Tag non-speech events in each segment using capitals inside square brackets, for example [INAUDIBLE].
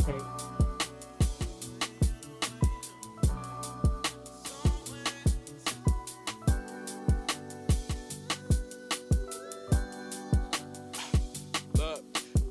Okay.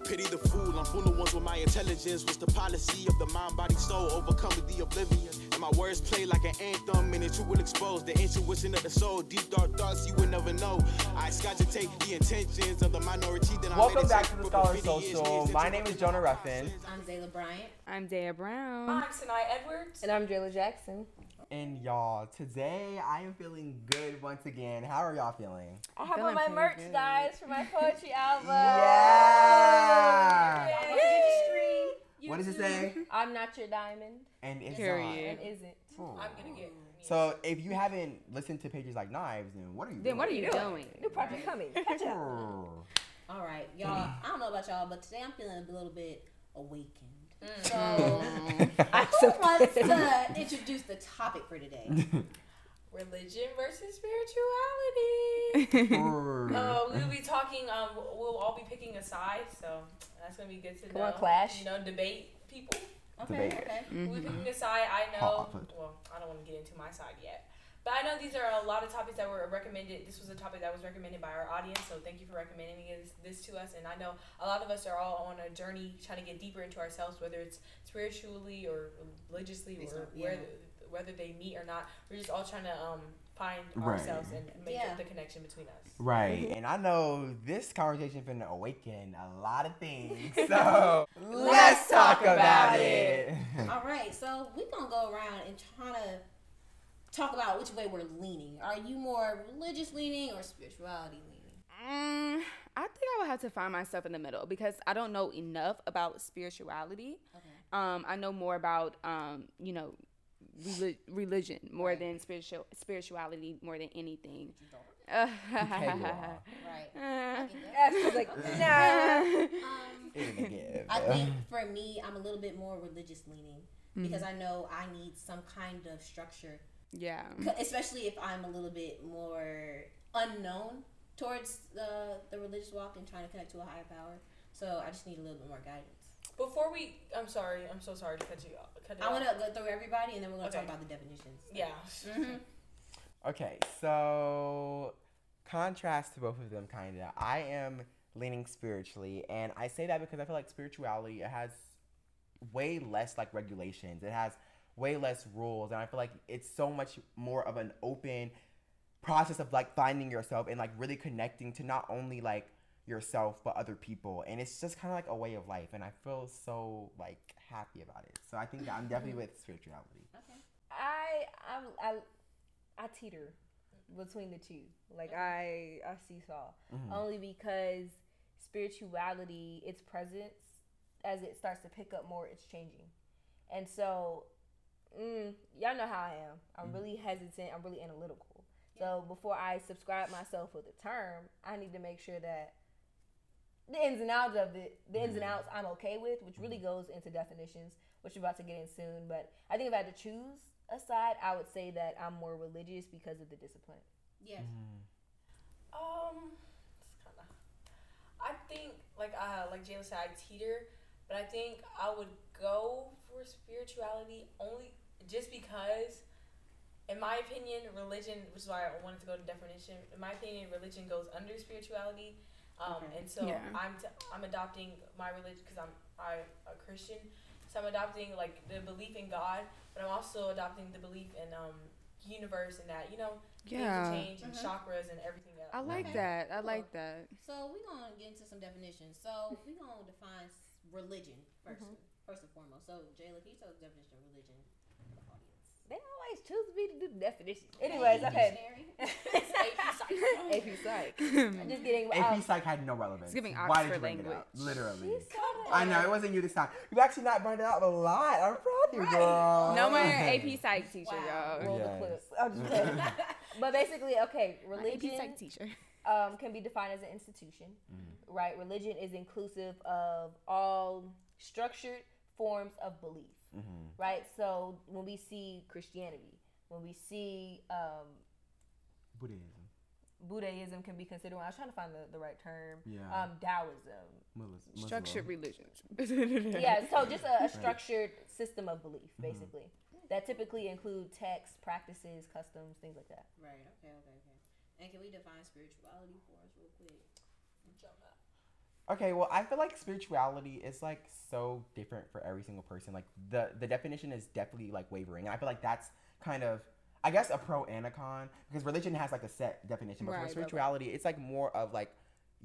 Pity the fool. I'm fooling ones with my intelligence. What's the policy of the mind, body, soul? Overcoming the oblivion. And my words play like an anthem, and the truth will expose the intuition of the soul. Deep dark thoughts you will never know. I scogitate the intentions of the minority that I Welcome back to the Scholar Social. My name is Jonah Ruffin, I'm Zayla Bryant. I'm Daya Brown. I'm Sanai Edwards. And I'm Jayla Jackson. and y'all, today I am feeling good once again. How are y'all feeling? I have Feeling on my merch, good. guys, for my poetry [LAUGHS] album. Yeah. Yay! What does it say? [LAUGHS] I'm not your diamond, And it's Period. and isn't. not. I'm gonna get. So if you haven't listened to pages like Knives, then what are you Then doing? what are you doing? New project coming. [LAUGHS] Catch up. Oh. All right, y'all. I don't know about y'all, but today I'm feeling a little bit awakened. Mm. So, I'm [LAUGHS] who wants to introduce the topic for today? Religion versus spirituality. [LAUGHS] Uh, we'll be talking. Um, we'll all be picking a side, so that's gonna be good to Come know. on, Clash. You know, debate people. Okay, Debate. okay. We'll be Mm-hmm. picking a side. I know. Well, I don't want to get into my side yet. But I know these are a lot of topics that were recommended. This was a topic that was recommended by our audience, so thank you for recommending this, this to us. And I know a lot of us are all on a journey trying to get deeper into ourselves, whether it's spiritually or religiously, or on- yeah. whether whether they meet or not. We're just all trying to um, find Right. ourselves and make Yeah. the connection between us. Right, [LAUGHS] and I know this conversation finna awaken a lot of things. [LAUGHS] So let's talk about it. [LAUGHS] All right, so we're gonna go around and try to talk about which way we're leaning. Are you more religious leaning or spirituality leaning? Mm, I think I would have to find myself in the middle because I don't know enough about spirituality. Okay. Um, I know more about um, you know, reli- religion more than spiritual spirituality more than anything. Okay, [LAUGHS] you are. [LAUGHS] Right. I I like, [LAUGHS] nah. Um, It is a give. I think for me, I'm a little bit more religious leaning because I know I need some kind of structure, yeah. especially if I'm a little bit more unknown towards the the religious walk and trying to connect to a higher power. So I just need a little bit more guidance. Before we, I'm sorry, I'm so sorry to cut you off. Cut it I off. want to go through everybody, and then we're gonna talk about the definitions. Yeah. Mm-hmm. Okay, so contrast to both of them, kind of. I am leaning spiritually, and I say that because I feel like spirituality it has way less like regulations. It has way less rules, and I feel like it's so much more of an open process of like finding yourself and like really connecting to not only like yourself but other people, and it's just kind of like a way of life, and I feel so like happy about it. So I think that I'm definitely [LAUGHS] with spirituality. Okay. I, I, I, I teeter between the two. Like I, I seesaw. Only because spirituality, its presence, as it starts to pick up more, it's changing. And so, mm, y'all know how I am. I'm really hesitant. I'm really analytical. So before I subscribe myself with a term, I need to make sure that the ins and outs of it, the ins and outs, I'm okay with, which really goes into definitions, which we're about to get in soon. But I think if I had to choose a side, I would say that I'm more religious because of the discipline. Yes. Um, it's kind of. I think like uh like Jayla said, I teeter, but I think I would go for spirituality only just because, in my opinion, religion, which is why I wanted to go to definition. In my opinion, religion goes under spirituality, um, Okay. and so Yeah. I'm t- I'm adopting my religion because I'm I a Christian, so I'm adopting like the belief in God, but I'm also adopting the belief in um universe and that you know things Yeah. will change and Mhm. chakras and everything else. I like Okay, that. I cool. like that. So we're gonna get into some definitions. So [LAUGHS] we're gonna define religion 1st first and foremost. So Jayla, can you tell the definition of religion for the audience? They always choose me to do the definitions. Anyways, okay. [LAUGHS] [LAUGHS] Dictionary. AP Psych. I'm [LAUGHS] just kidding. AP Um, Psych had no relevance. It's giving Why did you bring it up? Literally. she's so I know it wasn't you this time. You've actually not brought it up a lot. I'm proud of you, Right. girl. No more AP Psych teacher, Wow. y'all. roll Yes. the clip. [LAUGHS] I'm just kidding. but basically, okay, My AP religion Psych teacher. um, can be defined as an institution, Mm-hmm. right? Religion is inclusive of all structured forms of belief, Mhm. right? So when we see Christianity, when we see um, Buddhism. Buddhism can be considered. I was trying to find the, the right term. Yeah. Um, Taoism. Muslim. Structured religions. [LAUGHS] yeah, so just a, a structured system of belief, basically, that typically include texts, practices, customs, things like that. Right. Okay. Okay. Okay. And can we define spirituality for us real quick? Jump out. Okay, well, I feel like spirituality is like so different for every single person. Like the the definition is definitely like wavering, and I feel like that's kind of I guess a pro and a con because religion has like a set definition, but Right, for right, spirituality, it's like more of like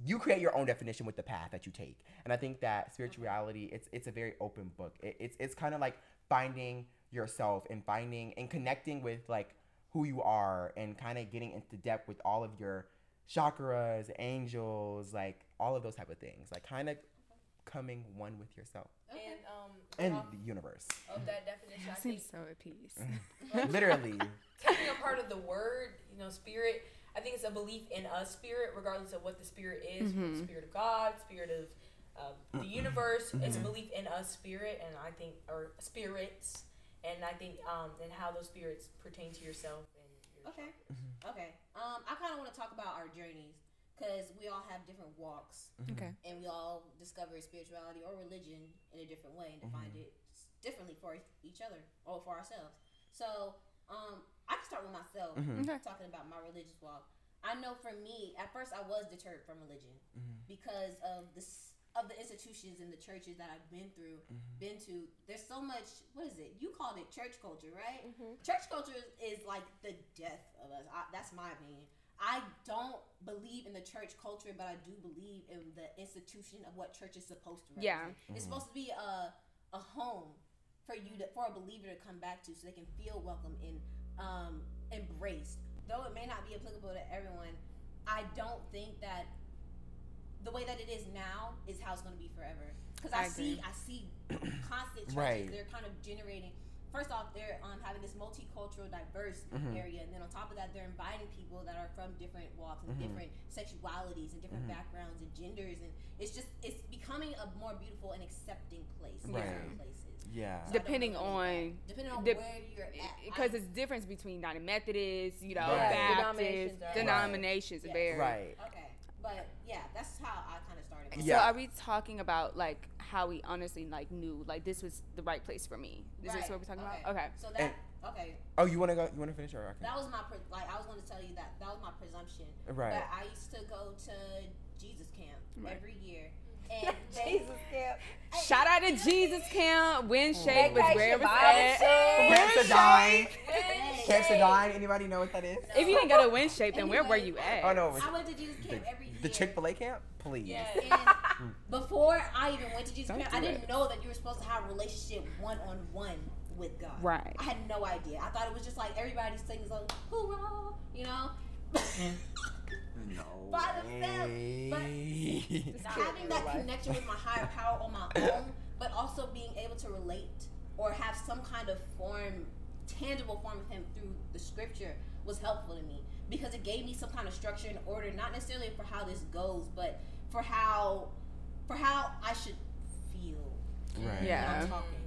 you create your own definition with the path that you take, and I think that spirituality it's it's a very open book. It, it's it's kind of like finding yourself and finding and connecting with like who you are and kind of getting into depth with all of your chakras, angels, like all of those type of things. Like kind of coming one with yourself Okay. And um, the universe. of that definition, I I think seem so at peace. [LAUGHS] Literally. taking a part of the word, you know, spirit. I think it's a belief in a spirit, regardless of what the spirit is. Mhm. Spirit of God, spirit of uh, the universe. It's a belief in a spirit, and I think, or spirits, and I think, um, and how those spirits pertain to yourself and your Okay. Okay. Um, I kind of want to talk about our journeys because we all have different walks mm-hmm. okay. and we all discover spirituality or religion in a different way and defined mm-hmm. it differently for each other or for ourselves. So, um, I can start with myself mm-hmm. Okay. talking about my religious walk. I know for me, at first I was deterred from religion because of this of the institutions and the churches that I've been through, been to. There's so much. What is it? You called it church culture, right? Church culture is, is like the death of us. I, that's my opinion. I don't believe in the church culture, but I do believe in the institution of what church is supposed to Yeah. represent. It's supposed to be a a home for you to for a believer to come back to, so they can feel welcome and um, embraced. Though it may not be applicable to everyone, I don't think that the way that it is now is how it's going to be forever. Because I, I see. I see [CLEARS THROAT] constant churches. Right. They're kind of generating. First off, they're um, having this multicultural, diverse Mm-hmm. area, and then on top of that, they're inviting people that are from different walks and Mm-hmm. different sexualities and different backgrounds and genders, and it's just it's becoming a more beautiful and accepting place Right. places. Yeah. So Depending on depending on dep- where you're at, because I- it's difference between United Methodist, you know, Right. Baptist, Denominations are- denominations, Right. very Right. okay, but yeah, that's how I kind of started. my- Yeah. So are we talking about like how we honestly like knew like this was the right place for me? Is this Right. what we're talking okay. about? Okay. So that okay, Oh, you want to go? You want to finish or okay? that was my pre- like I was going to tell you that that was my presumption. Right. But I used to go to Jesus camp Right. every year, [LAUGHS] and Jesus camp. Shout out to Jesus Camp. WinShape was Vacation where it was Bible at. Shake. Camp Sedine. Hey, Camp Sedine. Anybody know what that is? If you didn't go to WinShape, then where were you at? Oh no, it was I went to Jesus camp the, every year. the Chick Fil A camp. Please. Yeah. [LAUGHS] And before I even went to Jesus Don't camp, do I didn't it. know that you were supposed to have a relationship one on one with God. Right. I had no idea. I thought it was just like everybody sings like hoorah, you know. Mm. [LAUGHS] No. By themselves, but- [LAUGHS] having that connection with my higher power on my own, but also being able to relate or have some kind of form, tangible form of Him through the Scripture was helpful to me because it gave me some kind of structure and order, not necessarily for how this goes, but for how, for how I should feel Right. when Yeah. I'm talking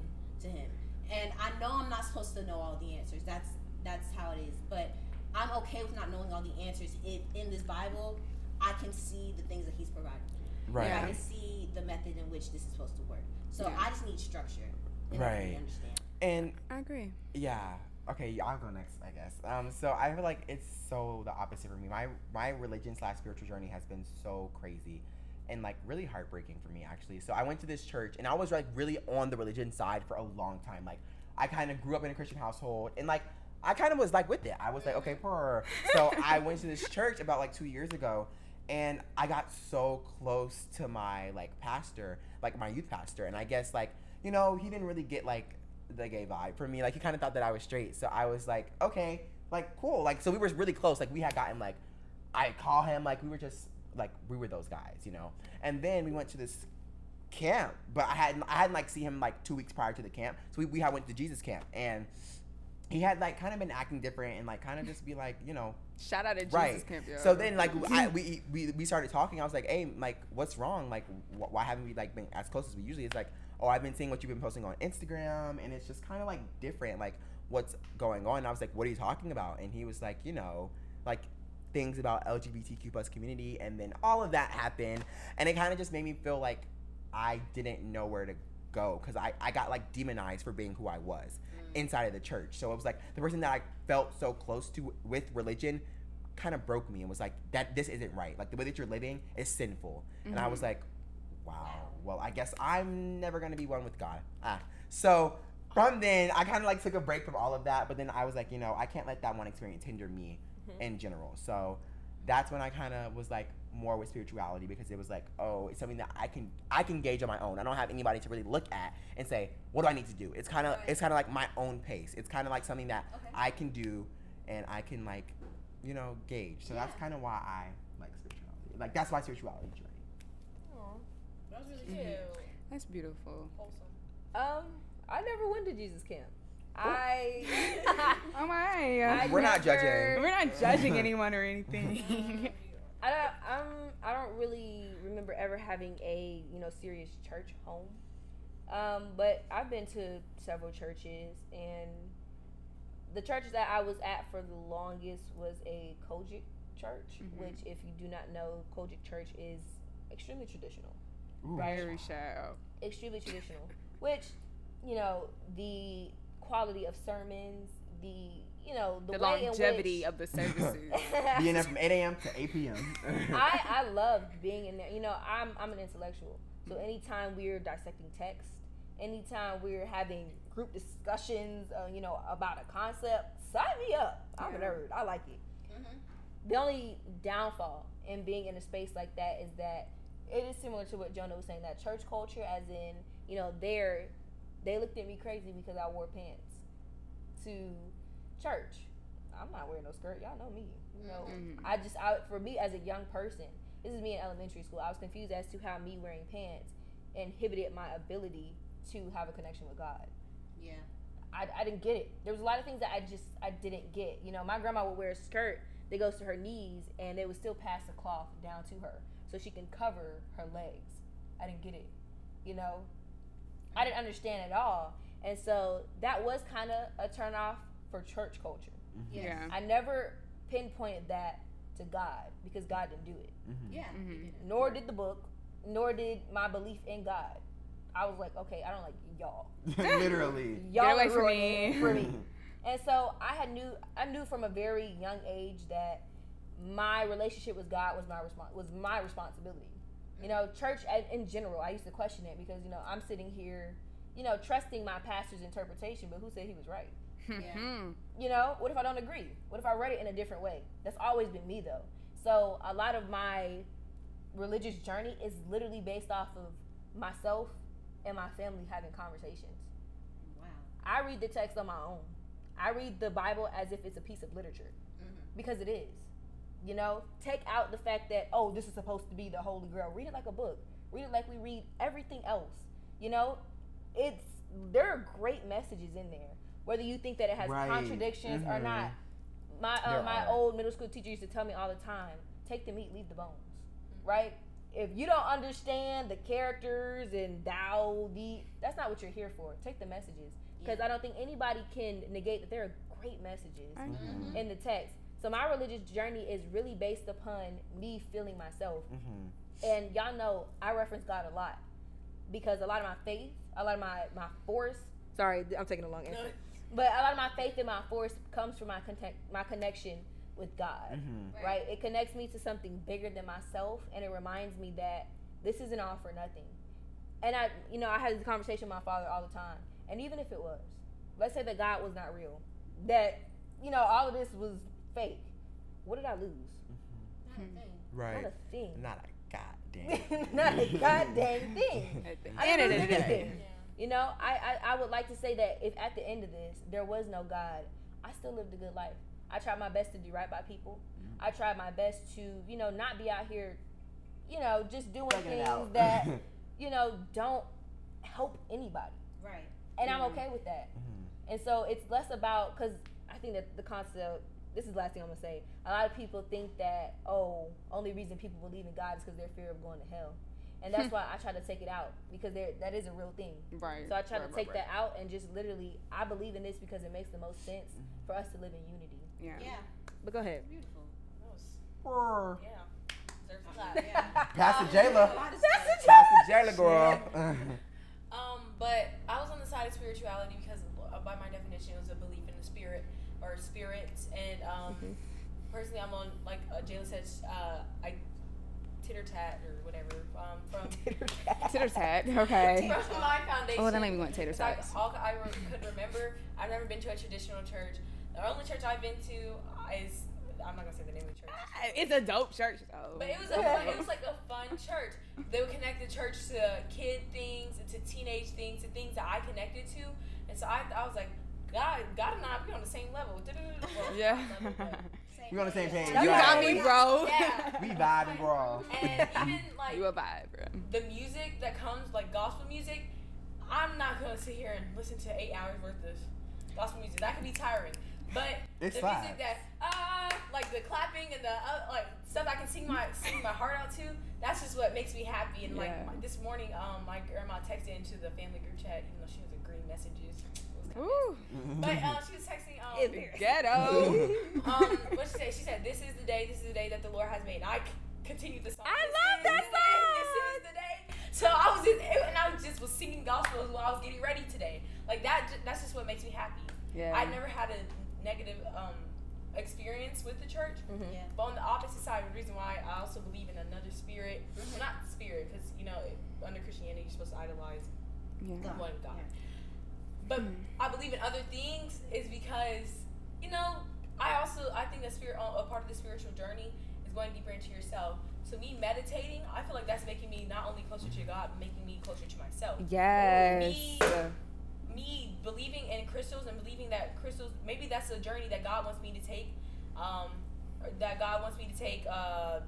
to Him. And I know I'm not supposed to know all the answers. That's that's how it is. But I'm okay with not knowing all the answers if in this Bible I can see the things that He's provided me. Right. Like, I can see the method in which this is supposed to work. So Yeah. I just need structure. And I Right. really understand. And I agree. Yeah. Okay, I'll go next, I guess. Um, so I feel like it's so the opposite for me. My my religion slash spiritual journey has been so crazy, and like really heartbreaking for me actually. So I went to this church, and I was like really on the religion side for a long time. Like I kind of grew up in a Christian household, and like I kind of was like with it. I was like, okay, purr. So I [LAUGHS] went to this church about like two years ago, and I got so close to my like pastor, like my youth pastor, and I guess like you know he didn't really get like the gay vibe for me. Like he kind of thought that I was straight, so I was like, okay, like cool. Like so we were really close. Like we had gotten like I call him like we were just like we were those guys, you know. And then we went to this camp, but I hadn't I hadn't like see him like two weeks prior to the camp. So we we had went to Jesus camp and. He had like kind of been acting different and like kind of just be like you know Shout out to Jesus right. Camp, yo. So then, like, I, we, [LAUGHS] we we started talking. I was like, "Hey, like, what's wrong? Like, wh- why haven't we like been as close as we usually?" It's like, "Oh, I've been seeing what you've been posting on Instagram, and it's just kind of like different. Like, what's going on?" And I was like, "What are you talking about?" And he was like, "You know, like, things about LGBTQ plus community, and then all of that happened, and it kind of just made me feel like I didn't know where to go because I, I got like demonized for being who I was mm. inside of the church. So it was like the person that I felt so close to with religion kind of broke me and was like that this isn't right. Like the way that you're living is sinful. And I was mm-hmm. like, wow. Well, I guess I'm never gonna be one with God. Ah. So from then I kind of like took a break from all of that, but then I was like, you know, I can't let that one experience hinder me in general. So that's when I kind of was like more with spirituality because it was like, oh, it's something that I can I can gauge on my own. I don't have anybody to really look at and say, what do I need to do? It's kind of Right. it's kind of like my own pace. It's kind of like something that Okay. I can do and I can like, you know, gauge. So that's kind of why I like spirituality. Like that's why spirituality. That was really Cute. cute. That's beautiful. Wholesome. Um, I never went to Jesus camp. I [LAUGHS] Oh my. I We're not judging. We're not [LAUGHS] judging anyone or anything. [LAUGHS] I don't um I don't really remember ever having a you know serious church home. Um, but I've been to several churches and the church that I was at for the longest was a COGIC church, Mhm. which if you do not know, COGIC church is extremely traditional. Very shallow. Extremely traditional. Which, you know, the quality of sermons, the you know, the, The way longevity in of the services. [LAUGHS] Being there from 8 a.m. to 8 p.m. [LAUGHS] I, I loved being in there. You know, I'm I'm an intellectual. So anytime we're dissecting text, anytime we're having group discussions, uh, you know, about a concept, sign me up. I'm a nerd. I like it. Mhm. The only downfall in being in a space like that is that it is similar to what Jonah was saying. That church culture, as in, you know, they're they looked at me crazy because I wore pants to church. I'm not wearing no skirt. Y'all know me. You know, Mhm. I just I for me as a young person, this is me in elementary school. I was confused as to how me wearing pants inhibited my ability to have a connection with God. Yeah. I, I didn't get it. There was a lot of things that I just I didn't get. You know, my grandma would wear a skirt that goes to her knees, and they would still pass the cloth down to her so she can cover her legs. I didn't get it. You know, I didn't understand at all, and so that was kind of a turn off for church culture. Yes. Yeah. I never pinpointed that to God because God didn't do it. Yeah. Mhm. you did it. Nor did the book, nor did my belief in God. I was like, okay, I don't like y'all. [LAUGHS] Literally. Y'all away are from me. it for me. [LAUGHS] And so I had knew I knew from a very young age that my relationship with God was my respons- was my responsibility. You know, church in general, I used to question it because you know I'm sitting here, you know, trusting my pastor's interpretation, but who said he was right? Mhm. You know, what if I don't agree? What if I read it in a different way? That's always been me though. So a lot of my religious journey is literally based off of myself and my family having conversations. Wow. I read the text on my own. I read the Bible as if it's a piece of literature Mhm. because it is. You know, take out the fact that oh, this is supposed to be the holy grail. Read it like a book. Read it like we read everything else. You know, it's there are great messages in there. Whether you think that it has Right. contradictions or Mhm. not. My uh, my are. old middle school teacher used to tell me all the time, take the meat, leave the bones. Right? If you don't understand the characters and thou the that's not what you're here for. Take the messages. Because Yeah. I don't think anybody can negate that there are great messages I agree. Mhm. in the text. So my religious journey is really based upon me feeling myself. Mhm. And y'all know I reference God a lot because a lot of my faith, a lot of my my force. Sorry, I'm taking a long answer. But a lot of my faith and my force comes from my contact, my connection with God. Mhm. Right. Right? It connects me to something bigger than myself, and it reminds me that this isn't all for nothing. And I, you know, I had this conversation with my father all the time. And even if it was, let's say that God was not real, that you know all of this was fake. What did I lose? Not a hmm. thing. Right. Not a thing. Not a goddamn. [LAUGHS] not a goddamn thing. [LAUGHS] I end of didn't the lose day. anything. You know, I, I I would like to say that if at the end of this there was no God, I still lived a good life. I tried my best to do right by people. Mm-hmm. I tried my best to, you know, not be out here, you know, just doing Thugging things that, [LAUGHS] you know, don't help anybody. Right. And I'm okay with that. Mhm. And so it's less about because I think that the concept. This is the last thing I'm gonna say. A lot of people think that oh, only reason people believe in God is because they're fear of going to hell, and that's why I try to take it out because there that is a real thing. Right. So I try right, to take right. that out and just literally I believe in this because it makes the most sense for us to live in unity. Yeah. Yeah. But go ahead. Beautiful. That was Yeah. Deserves a clap. [LAUGHS] Yeah. Pastor Jayla. Pastor Jayla, girl. [LAUGHS] But I was on the side of spirituality because, uh, by my definition, it was a belief in the spirit or spirits. And um, Mm-hmm. personally, I'm on like uh, Jayla said, uh, I titter tat or whatever um, from [LAUGHS] Titter [LAUGHS] tat. Okay. from my [LAUGHS] foundation. Oh, that made me want tater tat. like all I re- could remember. I've never been to a traditional church. The only church I've been to is I'm not gonna say the name of the church. Ah, it's a dope church though. But it was a fun, it was like a fun church. They would connect the church to kid things, to teenage things, to things that I connected to. And so I, I was like, God, God and I, we on the same level. [LAUGHS] Yeah. not level, but- We on the same page. you Yeah. got me, bro. Yeah. We vibing, bro. And even like you a vibe, bro. the music that comes, like gospel music, I'm not gonna sit here and listen to eight hours worth of gospel music. That can be tiring. But It's the vibes. music that uh, like the clapping and the uh, like stuff I can sing my sing my heart out to. That's just what makes me happy. And like Yeah. my, this morning, um, my grandma texted into the family group chat, even though she was agreeing messages. It was kinda Ooh. But uh, she was texting. Um, ghetto. um, [LAUGHS] what she say? She said, "This is the day. This is the day that the Lord has made." And I c- continued the song. I love that the day, This is the day. So I was just, and I was just was singing gospels while I was getting ready today. Like that. That's just what makes me happy. Yeah. I never had a negative um, experience with the church. Yeah. But on the opposite side, the reason why I also believe in another spirit, well, not spirit, because you know under Christianity you're supposed to idolize Yeah. One God. Yeah. But Mm. I believe in other things is because you know I also I think a spirit a part of the spiritual journey is going deeper into yourself. So me meditating, I feel like that's making me not only closer to God, but making me closer to myself. Yes. Me, me believing in crystals and believing that crystals maybe that's a journey that God wants me to take, um, that God wants me to take uh,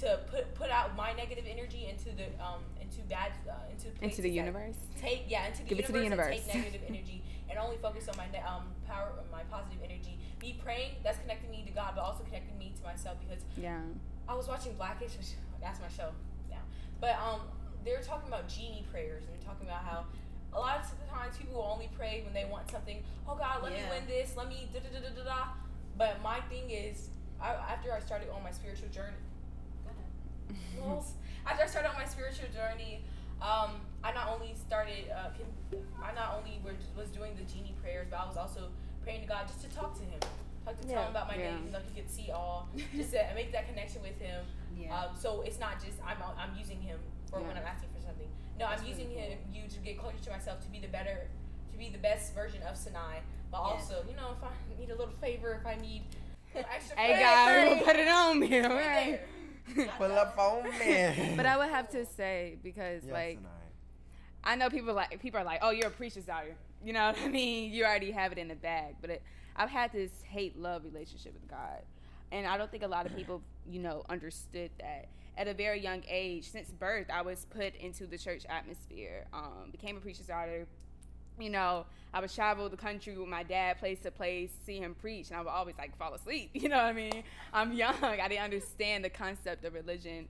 to put put out my negative energy into the um into bad uh, into Into the universe. take yeah into the Give it to the and universe. take negative energy and only focus on my ne- um power my positive energy. Me praying that's connecting me to God, but also connecting me to myself because Yeah. I was watching Blackish, [LAUGHS] that's my show now. But um, they were talking about genie prayers and they're talking about how a lot of times people will only pray when they want something. Oh God, let me win this. Let me da da da da da. But my thing is, I, after I started on my spiritual journey. [LAUGHS] After I started on my spiritual journey, um, I not only started, uh, I not only were, was doing the genie prayers, but I was also praying to God just to talk to Him, talk to tell Him about my Yeah. day, even though He could see all, [LAUGHS] just to make that connection with Him. Yeah. Um, so it's not just I'm I'm using Him for when I'm asking for something. No, I'm using really Him you to get closer to myself, to be the better, to be the best version of Sanai. But Yeah. also, you know, if I need a little favor, if I need extra Hey favor, guys, we'll put it on me, we're alright? [LAUGHS] Pull up on me. [LAUGHS] but I would have to say because Yes, like and I know people like people are like, oh, you're a preacher's daughter. You know what I mean? You already have it in the bag. But it, I've had this hate love relationship with God, and I don't think a lot of people, you know, understood that. At a very young age, since birth, I was put into the church atmosphere. Um, became a preacher's daughter. You know, I would travel the country with my dad, place to place, see him preach, and I would always like fall asleep. [LAUGHS] You know what I mean? I'm young. I didn't understand the concept of religion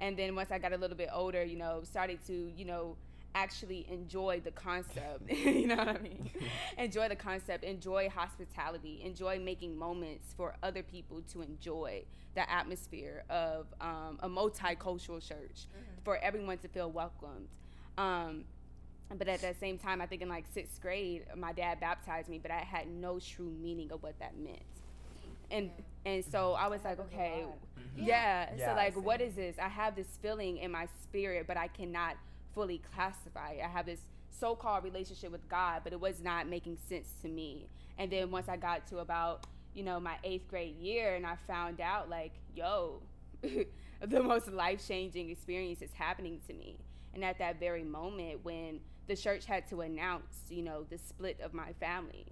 and then once I got a little bit older, you know, started to, you know, actually enjoy the concept. [LAUGHS] you know what I mean? [LAUGHS] enjoy the concept, enjoy hospitality, enjoy making moments for other people to enjoy the atmosphere of um, a multicultural church for everyone to feel welcomed. Um, but at that same time, I think in like sixth grade, my dad baptized me, but I had no true meaning of what that meant. And and so I was like, okay, yeah. Yeah, So like, what is this? I have this feeling in my spirit, but I cannot fully classified. I have this so-called relationship with God, but it was not making sense to me. And then once I got to about you know my eighth grade year, and I found out like, yo, [LAUGHS] the most life-changing experience is happening to me. And at that very moment, when the church had to announce, you know, the split of my family,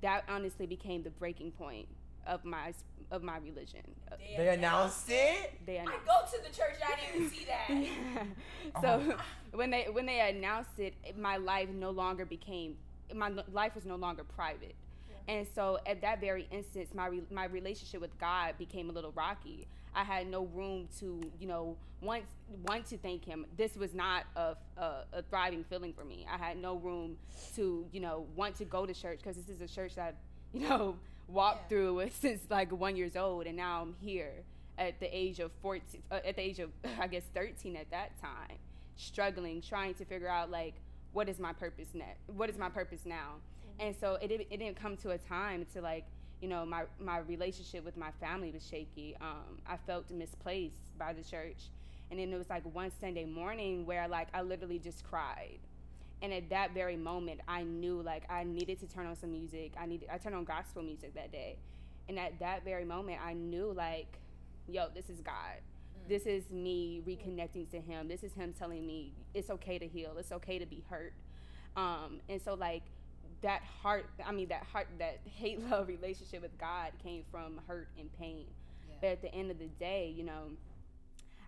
that honestly became the breaking point of my of my religion. Uh, They announced it. They announced. I announced. go to the church. And I didn't even see that. [LAUGHS] so when they when they announced it, it- my life no longer became my life was no longer private. And so at that very instance, my re- my relationship with God became a little rocky. I had no room to, you know, want want to thank Him. This was not a, a, a thriving feeling for me. I had no room to, you know, want to go to church because this is a church that, [LAUGHS] you know, walked Yeah. through it [LAUGHS] since like one years old, and now I'm here. at the age of 14 uh, at the age of [LAUGHS] i guess 13 at that time struggling trying to figure out like what is my purpose net what is my purpose now and so it, didn't- it didn't come to a time to like you know my my relationship with my family was shaky um, i felt misplaced by the church and then it was like one sunday morning where like i literally just cried and at that very moment i knew like i needed to turn on some music. I needed i turned on gospel music that day. And at that very moment i knew like yo this is god. This is me reconnecting to him. This is him telling me it's okay to heal. It's okay to be hurt. Um, and so like that heart i mean that heart that [LAUGHS] hate love relationship with god came from hurt and pain. But at the end of the day you know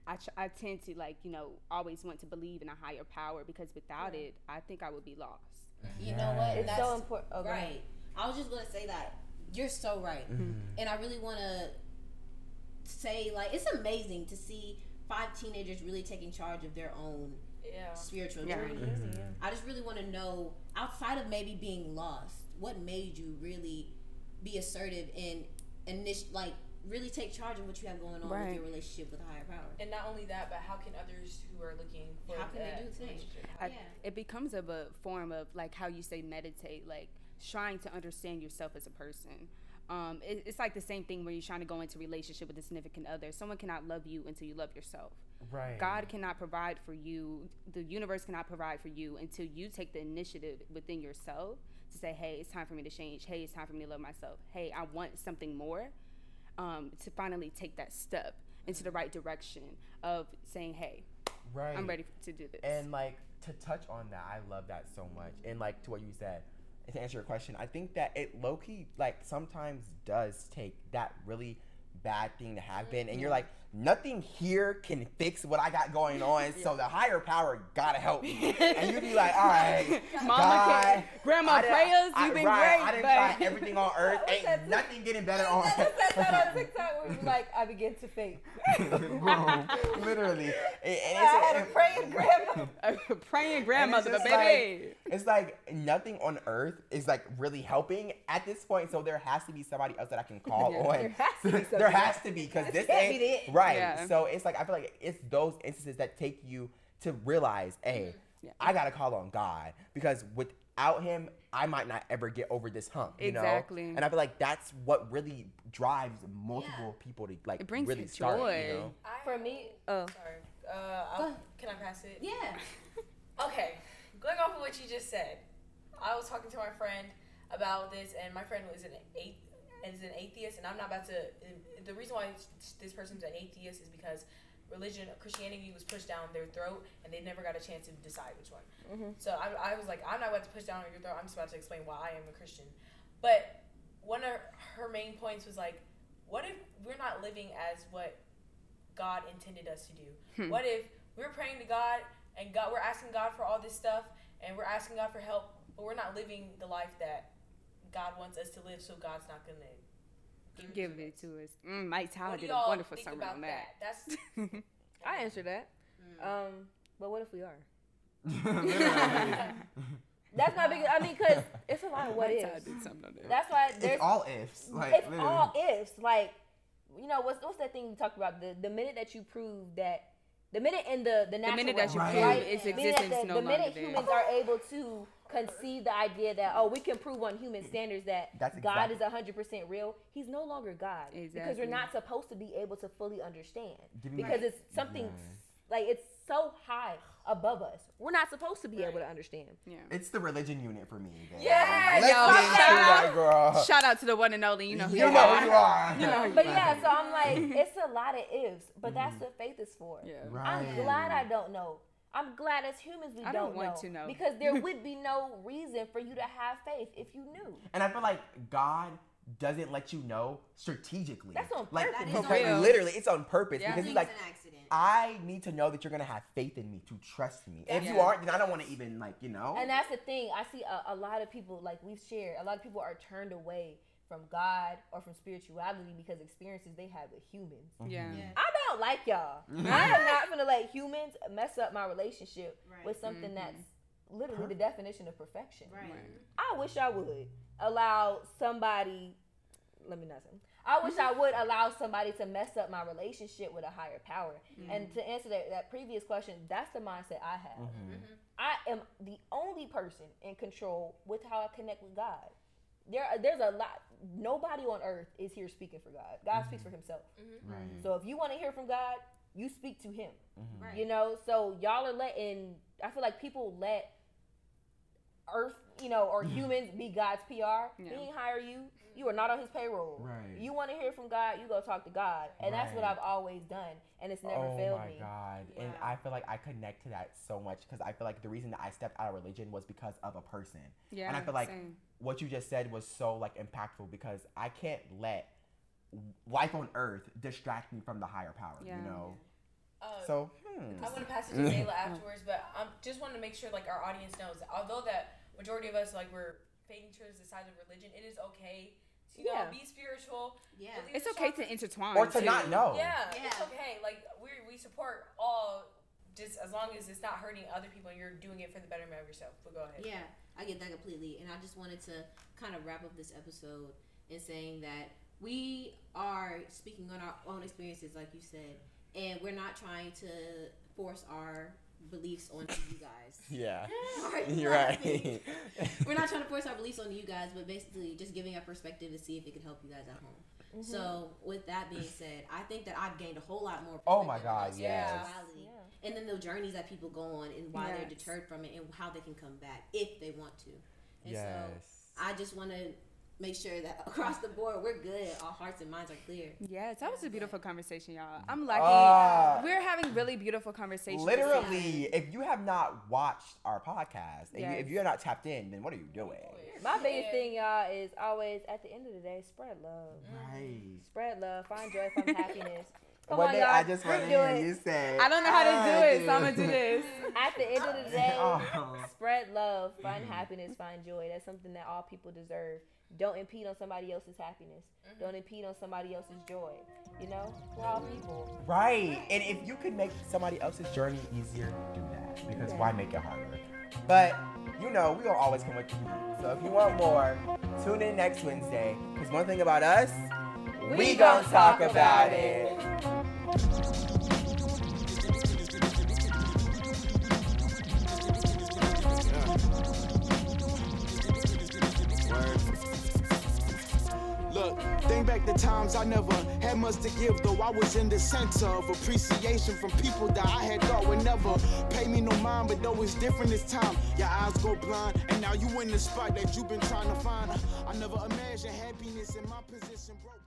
I, tr- I tend to like you know always want to believe in a higher power because without it i think i would be lost You know what? It's That's so important. Go ahead. right. I was just gonna say that you're so right, mm-hmm. and I really want to say like it's amazing to see five teenagers really taking charge of their own Yeah. spiritual Yeah. journey. I just really want to know outside of maybe being lost, what made you really be assertive and init- like really take charge of what you have going on Right. with your relationship with a higher power. And not only that, but how can others who are looking for How can they do the same? I, Yeah. it becomes of a form of like how you say meditate like trying to understand yourself as a person um, it, it's like the same thing when you're trying to go into relationship with a significant other someone cannot love you until you love yourself Right. god cannot provide for you the universe cannot provide for you until you take the initiative within yourself to say hey it's time for me to change hey it's time for me to love myself hey i want something more um, to finally take that step into the right direction of saying hey Right. i'm ready to do this And like to touch on that, I love that so much. And like to what you said, to answer your question, I think that it low key like sometimes does take that really bad thing to happen, and you're like, nothing here can fix what I got going on. So the higher power gotta help me. [LAUGHS] and you'd be like, all right, Mama God, can- Grandma I done- prayers, I- you've been right, great, I done but- tried everything on [LAUGHS] earth. Ain't nothing getting better on What's that that on TikTok where it's like I begin to faint? Bro, [LAUGHS] literally. And- and I it's- had a praying grandma. a praying grandmother, but baby. Like, it's like nothing on earth is like really helping at this point. So there has to be somebody else that I can call Yeah. on. There has to be there has to be because This ain't it. Right. Yeah. So it's like I feel like it's those instances that take you to realize, hey, Yeah. I gotta call on God because without Him, I might not ever get over this hump. You Exactly. Know? And I feel like that's what really drives multiple people to like It brings really you start. joy. You know? I For me, oh, Sorry. Uh, can I pass it? Yeah. [LAUGHS] Okay, going off of what you just said, I was talking to my friend about this, and my friend was an athe- is an atheist, and I'm not about to. The reason why this person's an atheist is because religion, Christianity, was pushed down their throat, and they never got a chance to decide which one. Mm-hmm. So I, I was like, I'm not about to push down your throat. I'm just about to explain why I am a Christian. But one of her main points was like, what if we're not living as what God intended us to do? Hmm. What if we're praying to God and God, we're asking God for all this stuff, and we're asking God for help, but we're not living the life that God wants us to live. So God's not gonna give it. Give to it us. to us. Mm, Mike Tyler What did a wonderful think sermon on that. That's [LAUGHS] I answered that. Um, but what if we are? [LAUGHS] [LAUGHS] That's my biggest. I mean, cause it's a lot of what ifs. did something on. That's why there's It's all ifs. Like it's literally. all ifs. Like, you know, what's what's that thing we talked about? The the minute that you prove that, the minute in the the natural minute that you realm, prove right? its Meaning that existence the, no the longer minute there. humans are able to conceive the idea that oh we can prove on human standards that That's God exactly- is hundred percent real, he's no longer God because Exactly. we're not supposed to be able to fully understand Give me- because it's something like it's so high above us. We're not supposed to be able to understand. yeah. It's the religion unit for me. Then. Yeah, Let's yo, get into shout that, out- girl. Shout out to the one and only. You know who you you know are. who you are. [LAUGHS] You know But yeah, so I'm like, it's a lot of ifs, but that's mm-hmm. what faith is for. Yeah. Right. I'm glad I don't know. I'm glad as humans we I don't, don't want know, to know. because there [LAUGHS] would be no reason for you to have faith if you knew. And I feel like God doesn't let you know strategically. That's on like, purpose. That is because on purpose. literally, it's on purpose Yeah. because he's like, an accident. I need to know that you're gonna have faith in me to trust me. If you aren't, then I don't want to even like you know. And that's the thing. I see a, a lot of people like we've shared. A lot of people are turned away from God or from spirituality because experiences they have with humans. Yeah. Yeah. I don't like y'all. [LAUGHS] I am not gonna let humans mess up my relationship Right. with something Mhm. that's literally the definition of perfection. Right. I wish I would allow somebody. Let me not say. I wish I would allow somebody to mess up my relationship with a higher power. And to answer that, that previous question, that's the mindset I have. Mm-hmm. I am the only person in control with how I connect with God. There, there's a lot. Nobody on earth is here speaking for God. God mm-hmm. speaks for Himself. Mm-hmm. Right. So if you want to hear from God, you speak to Him. Mm-hmm. Right. You know. So y'all are letting. I feel like people let Earth, you know, or [LAUGHS] humans be God's PR. He didn't hire you. You are not on His payroll. Right. You want to hear from God, you go talk to God, and that's what I've always done, and it's never oh failed me. Oh my me. god and i feel like i connect to that so much because i feel like the reason that i stepped out of religion was because of a person Yeah. and i feel like same. what you just said was so like impactful because i can't let life on earth distract me from the higher power Yeah. you know Uh, so hmm. I want to pass it to Zayla [LAUGHS] afterwards, but I um, just want to make sure like our audience knows that although that majority of us like we're fading towards the side of religion, it is okay to you know be spiritual. Yeah. It's okay chakras. to intertwine. or to too. not know Yeah, yeah, it's okay. Like we we support all, just as long as it's not hurting other people and you're doing it for the betterment of yourself. But go ahead. Yeah, I get that completely. And I just wanted to kind of wrap up this episode in saying that we are speaking on our own experiences, like you said, and we're not trying to force our beliefs onto you [LAUGHS] guys. yeah Alright, [LAUGHS] [LAUGHS] you're laughing. right we're not trying to force our beliefs on you guys, but basically just giving our perspective to see if it could help you guys at home. Mm-hmm. So, with that being said, I think that I've gained a whole lot more. Oh my God, yes. Yeah. And then the journeys that people go on and why they're deterred from it and how they can come back if they want to. And yes so I just want to make sure that [LAUGHS] across the board we're good. Our hearts and minds are clear. Yes, that was a beautiful conversation, y'all. I'm lucky. Ah. We're having really beautiful conversations. Literally, if you have not watched our podcast, and you, if you're not tapped in, then what are you doing? My biggest Yeah. thing, y'all, is always at the end of the day, spread love. Right. Spread love. Find joy. Find [LAUGHS] happiness. Come One on, day y'all. I just want to do hear it. you say. I don't know how to "I do it, so I'm gonna do this. [LAUGHS] At the end of the [LAUGHS] day, Oh. spread love, find mm-hmm. happiness, find joy. That's something that all people deserve. Don't impede on somebody else's happiness. Mm-hmm. Don't impede on somebody else's joy. You know, we're all people. Right. And if you could make somebody else's journey easier, do that. Because why make it harder? But, you know, we will always come with you. So if you want more, tune in next Wednesday. Because one thing about us, we, gonna talk about it. Look, think back to times I never had much to give, though I was in the center of appreciation from people that I had thought would never pay me no mind. But though it's different this time, your eyes go blind, and now you in the spot that you've been trying to find. I never imagined happiness in my position, bro.